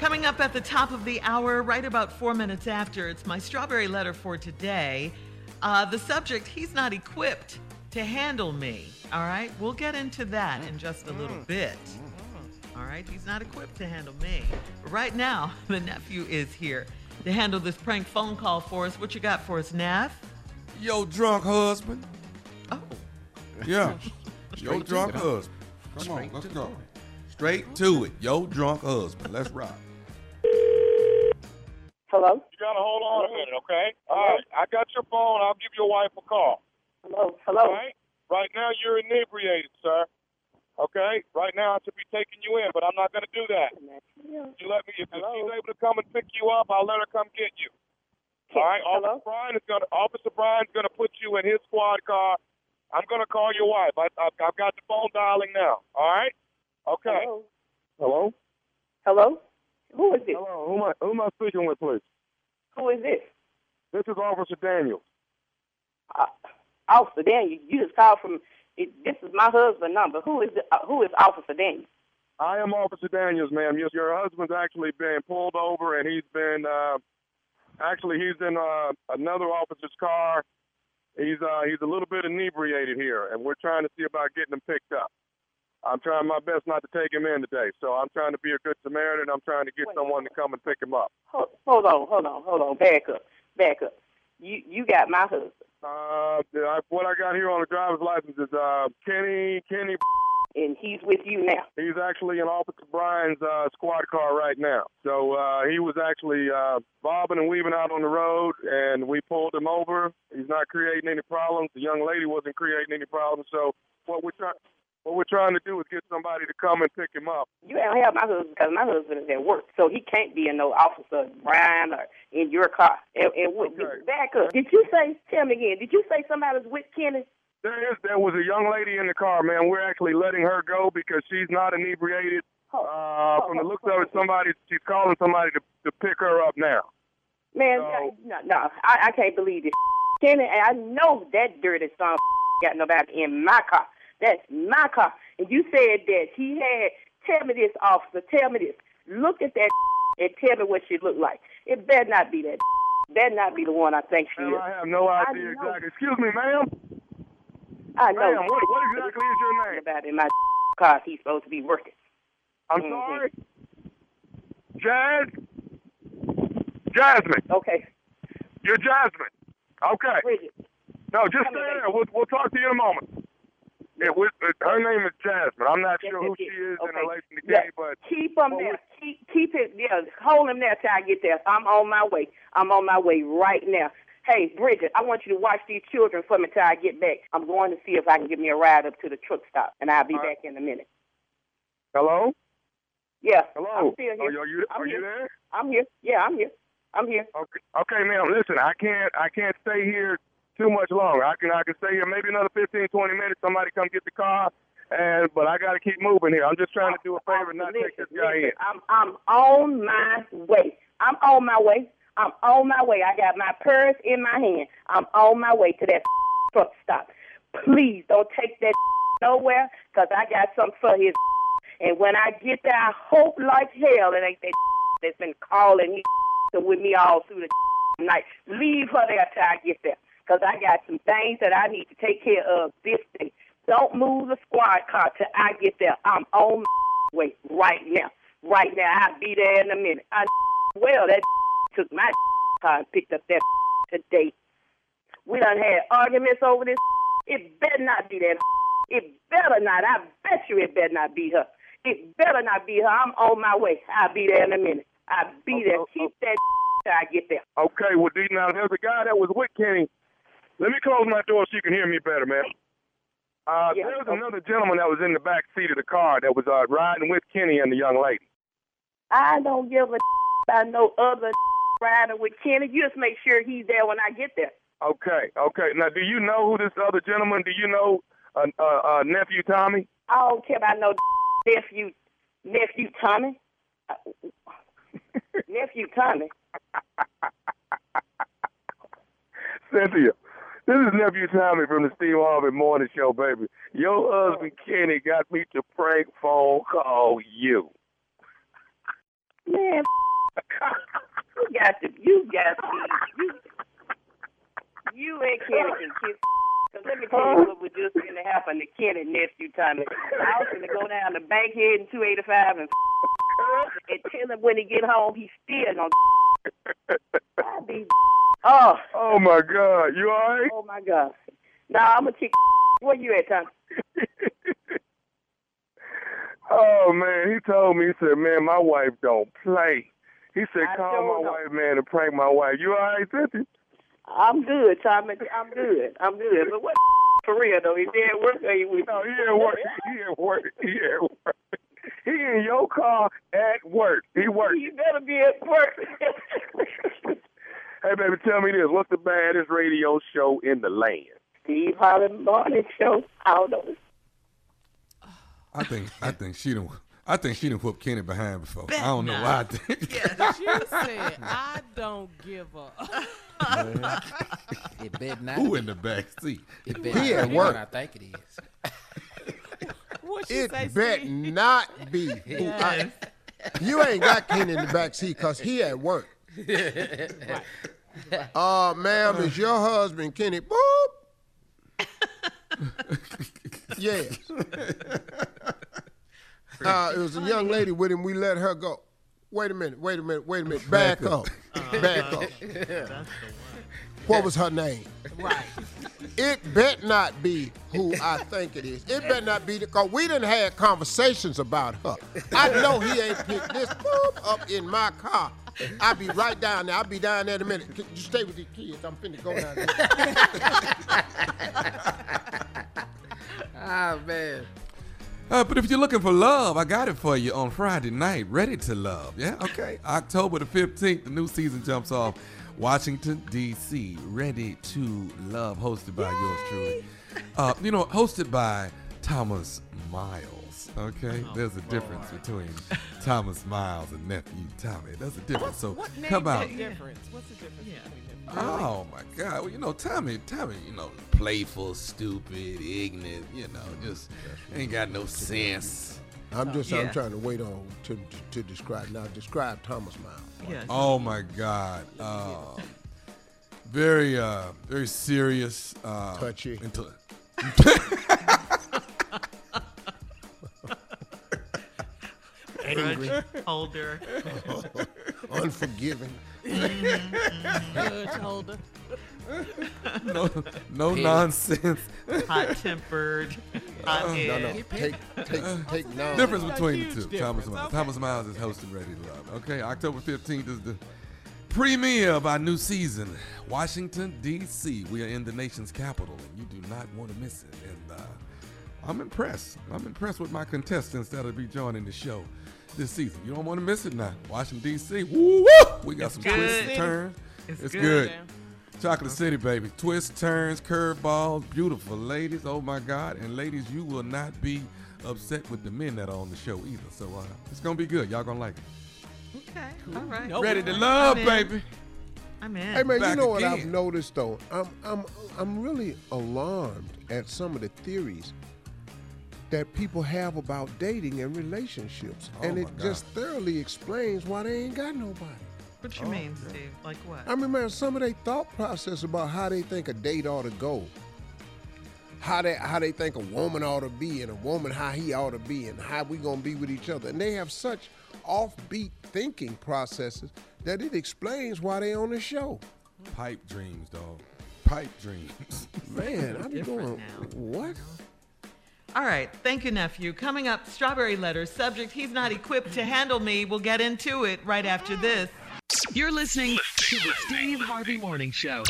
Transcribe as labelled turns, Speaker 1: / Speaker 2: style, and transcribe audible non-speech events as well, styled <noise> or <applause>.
Speaker 1: Coming up at the top of the hour, right about four minutes after, it's my strawberry letter for today. Uh, the subject, he's not equipped to handle me. All right, we'll get into that in just a little bit. All right, he's not equipped to handle me. But right now, <laughs> the nephew is here to handle this prank phone call for us. What you got for us, Neff?
Speaker 2: Yo, drunk husband.
Speaker 1: Oh,
Speaker 2: Yeah. <laughs> Yo, drunk husband. Come
Speaker 3: Straight
Speaker 2: on, let's go. Straight to it. Yo, drunk husband. Let's rock.
Speaker 4: Hello?
Speaker 5: You gotta hold on a minute, okay? All right, I got your phone. I'll give your wife a call.
Speaker 4: Hello? Hello?
Speaker 5: right? Right now, you're inebriated, sir. Okay? Right now, I should be taking you in, but I'm not gonna do that. You let me. If
Speaker 4: Hello?
Speaker 5: she's able to come and pick you up, I'll let her come get you. All right?
Speaker 4: Hello?
Speaker 5: Officer Brian is gonna. Officer Brian's gonna put you in his squad car. I'm gonna call your wife. I, I, I've got the phone dialing now. All right? Okay.
Speaker 4: Hello?
Speaker 5: Hello.
Speaker 4: Hello? Who is this?
Speaker 5: Hello. Who am I? Who am I speaking with, please?
Speaker 4: Who is this?
Speaker 5: This is Officer Daniels.
Speaker 4: Uh, Officer Daniel. You just called from. It, this is my husband's number. Who is the, uh, who is Officer Daniel?
Speaker 5: I am Officer Daniels, ma'am. Yes, your husband's actually been pulled over, and he's been uh, actually he's in uh, another officer's car. He's uh, he's a little bit inebriated here, and we're trying to see about getting him picked up. I'm trying my best not to take him in today, so I'm trying to be a good Samaritan. I'm trying to get
Speaker 4: Wait.
Speaker 5: someone to come and pick him up.
Speaker 4: Hold, hold on, hold on, hold on. Back up, back up. You you got my husband,
Speaker 5: Uh, I, what I got here on the driver's license is uh, Kenny Kenny.
Speaker 4: and he's with you now.
Speaker 5: He's actually in Officer Brian's uh, squad car right now. So uh, he was actually uh, bobbing and weaving out on the road, and we pulled him over. He's not creating any problems. The young lady wasn't creating any problems. So what we're trying what we're trying to do is get somebody to come and pick him up.
Speaker 4: You don't have my husband because my husband is at work, so he can't be in no officer Brian or in your car. And, and what,
Speaker 5: Okay.
Speaker 4: back up. Did you say? Tell me again. Did you say somebody's with Kenny?
Speaker 5: There is there was a young lady in the car, man. We're actually letting her go because she's not inebriated. Uh, from the looks of it, somebody she's calling somebody to to pick her up now.
Speaker 4: Man,
Speaker 5: No.
Speaker 4: no, no, I, I can't believe this. Kenny, I know that dirty son <laughs> got nobody in my car. That's my car. And you said that he had. Tell me this, officer. Tell me this. Look at that <laughs> and tell me what she looked like. It better not be that. <laughs> Better not be the one I think she is.
Speaker 5: I have no idea exactly. Excuse me, ma'am.
Speaker 4: I know.
Speaker 5: Ma'am, what, what exactly is your name?
Speaker 4: about in my <laughs> car? He's supposed to be working.
Speaker 5: I'm
Speaker 4: Mhm.
Speaker 5: sorry. Jazz? Jasmine.
Speaker 4: Okay,
Speaker 5: You're Jasmine. Okay.
Speaker 4: Bridget.
Speaker 5: No, just
Speaker 4: Come
Speaker 5: stay there. We'll, we'll talk to you in a moment. Yeah, uh, her name is Jasmine. I'm not
Speaker 4: Yes,
Speaker 5: sure who she is in relation to
Speaker 4: Yeah.
Speaker 5: Kenny, but
Speaker 4: Keep him
Speaker 5: Well,
Speaker 4: there. Keep keep it. Yeah, hold him there till I get there. I'm on my way. I'm on my way right now. Hey, Bridget, I want you to watch these children for me till I get back. I'm going to see if I can get me a ride up to the truck stop, and I'll be
Speaker 5: All right.
Speaker 4: back in a minute.
Speaker 5: hello?
Speaker 4: Yeah,
Speaker 5: Hello?
Speaker 4: I'm still here.
Speaker 5: Are you, are you,
Speaker 4: I'm
Speaker 5: you
Speaker 4: here.
Speaker 5: there?
Speaker 4: I'm here. Yeah, I'm here. I'm here.
Speaker 5: Okay, okay, ma'am. Listen, I can't, I can't stay here too much longer. I can, I can stay here maybe another 15, 20 minutes. Somebody come get the car, and but I got to keep moving here. I'm just trying to do a favor not
Speaker 4: listen,
Speaker 5: take this guy
Speaker 4: listen,
Speaker 5: in.
Speaker 4: I'm I'm on my way. I'm on my way. I'm on my way. I got my purse in my hand. I'm on my way to that <laughs> truck stop. Please don't take that <laughs> nowhere, cause I got something for his. <laughs> And when I get there, I hope like hell it ain't that that's been calling me with me all through the night. Leave her there till I get there, cause I got some things that I need to take care of this day. Don't move the squad car till I get there. I'm on my <laughs> way right now. Right now. I'll be there in a minute. I <laughs> well that <laughs> took my car and picked up that today. We done had arguments over this. It better not be that. It better not. I bet you it better not be her. It better not be her. I'm on my way. I'll be there in a minute. I'll be
Speaker 5: Oh,
Speaker 4: there.
Speaker 5: oh,
Speaker 4: Keep oh. that till I get there.
Speaker 5: Okay, well, D, now there's a guy that was with Kenny. Let me close my door so you can hear me better, man. Uh,
Speaker 4: Yeah,
Speaker 5: there's
Speaker 4: okay.
Speaker 5: another gentleman that was in the back seat of the car that was uh, riding with Kenny and the young lady.
Speaker 4: I don't give a <laughs> about no other <laughs> rider with Kenny. You just make sure he's there when I get there.
Speaker 5: Okay, okay. Now, do you know who this other gentleman? Do you know uh, uh, uh, nephew Tommy?
Speaker 4: I don't care about no <laughs> nephew, nephew Tommy. Nephew Tommy.
Speaker 5: Cynthia, this is nephew Tommy from the Steve Harvey Morning Show, baby. Your husband Kenny got me to prank phone call you.
Speaker 4: Man, <laughs> you got to, you got to, you, you and Kenny can kiss. <laughs> Cause let me tell you what was just going to happen to Kenny nephew Tommy. I was going to go down to Bankhead in 285 and and <laughs> tell him when he get home he still gonna I be oh
Speaker 5: Oh my God, you all right?
Speaker 4: oh my god. Nah, I'm gonna kick. <laughs> Where you at, Tommy? <laughs>
Speaker 5: Oh man, he told me, he said, man, my wife don't play. He said,
Speaker 4: I
Speaker 5: call
Speaker 4: don't
Speaker 5: my wife, man, and prank my wife. You all right, Cynthia?
Speaker 4: I'm good, Tommy. I'm good. I'm good. But what <laughs> for real though? He at work or he with
Speaker 5: No, he at work. He at work. He at work. He in your car at work. He works.
Speaker 4: You better be at work.
Speaker 5: Hey, baby, tell me this. What's the baddest radio show in the land?
Speaker 4: Steve Harvey Morning Show. I don't know.
Speaker 2: I think I think she done I think she done whooped Kenny behind before.
Speaker 1: Bet
Speaker 2: I don't know
Speaker 1: not.
Speaker 2: why I think.
Speaker 1: Yes.
Speaker 3: You said I don't give up.
Speaker 6: It bet not.
Speaker 2: Who in the back seat?
Speaker 6: It bet
Speaker 7: He
Speaker 6: not
Speaker 7: at
Speaker 6: be
Speaker 7: work.
Speaker 6: I think it is.
Speaker 3: What she
Speaker 7: It
Speaker 3: say,
Speaker 7: bet
Speaker 3: Steve?
Speaker 7: not be. Who I, you ain't got Kenny in the back seat because he at work. Uh, <laughs> ma'am, is your husband Kenny? Boop. <laughs> yes. Uh, it was a young lady with him. We let her go. Wait a minute. Wait a minute. Wait a minute. Back up. Back up. <laughs> What was her name?
Speaker 3: Right.
Speaker 7: It bet not be who I think it is. It bet not be because we didn't have conversations about her. I know he ain't picked this up in my car. I'll be right down there. I'll be down there in a minute. Can you stay with the kids? I'm finna go down there.
Speaker 6: Ah man.
Speaker 2: Uh, but if you're looking for love, I got it for you on Friday night. Ready to Love. Yeah, okay. October the 15th, the new season jumps off. Washington, D.C. Ready to Love, hosted by yours truly. Uh, you know, hosted by Thomas Miles. Okay, there's a difference between Thomas Miles and nephew Tommy. There's a difference. So
Speaker 3: What name
Speaker 2: come out.
Speaker 3: difference? What's the difference between them?
Speaker 2: Oh my God! Well, you know, Tommy, Tommy, you know, playful, stupid, ignorant. You know, just ain't got no sense.
Speaker 7: I'm just
Speaker 1: Yeah.
Speaker 7: I'm trying to wait on to, to, to describe. Now describe Thomas Miles.
Speaker 1: Yes.
Speaker 2: Oh my God! Uh, very, uh, very serious. Uh,
Speaker 7: Touchy.
Speaker 2: Into, <laughs> <laughs>
Speaker 1: Grudge <laughs> holder. <laughs>
Speaker 7: Unforgiving.
Speaker 3: Judge holder.
Speaker 2: no, no nonsense.
Speaker 1: hot tempered, hot
Speaker 7: No, no. Take take take <laughs> no.
Speaker 2: difference between the
Speaker 3: huge
Speaker 2: two. Thomas Miles.
Speaker 3: okay.
Speaker 2: Thomas Miles is hosting Ready to Love. Okay, October 15th is the premiere of our new season, Washington, D.C. We are in the nation's capital, and you do not want to miss it. And uh, I'm impressed. I'm impressed with my contestants that'll be joining the show this season. You don't want to miss it now. Washington, D.C. Woo woo! We got
Speaker 1: It's
Speaker 2: some
Speaker 1: good.
Speaker 2: twists and turns.
Speaker 1: It's
Speaker 2: It's
Speaker 1: good.
Speaker 2: good. Chocolate City, baby. Twists, turns, curveballs, beautiful ladies. Oh my God! And ladies, you will not be upset with the men that are on the show either. So uh, it's gonna be good. Y'all gonna like it.
Speaker 1: Okay. All right.
Speaker 3: Nope.
Speaker 2: Ready to love,
Speaker 1: I'm
Speaker 2: baby.
Speaker 1: I'm in.
Speaker 7: Hey man,
Speaker 2: Back
Speaker 7: you know what. I've noticed though? I'm I'm I'm really alarmed at some of the theories that people have about dating and relationships,
Speaker 2: Oh,
Speaker 7: and it
Speaker 2: God.
Speaker 7: just thoroughly explains why they ain't got nobody.
Speaker 1: What you oh, mean, Steve? Like what?
Speaker 7: I mean, man, some of their thought process about how they think a date ought to go, how they how they think a woman ought to be, and a woman how he ought to be, and how we gonna be with each other, and they have such offbeat thinking processes that it explains why they on the show.
Speaker 2: Pipe dreams, dog. Pipe dreams.
Speaker 7: Man, I'm
Speaker 1: different
Speaker 7: going.
Speaker 1: now.
Speaker 7: What?
Speaker 1: All right. Thank you, nephew. Coming up, strawberry letters. Subject: He's not equipped to handle me. We'll get into it right after this.
Speaker 8: You're listening to the Steve Harvey Morning Show.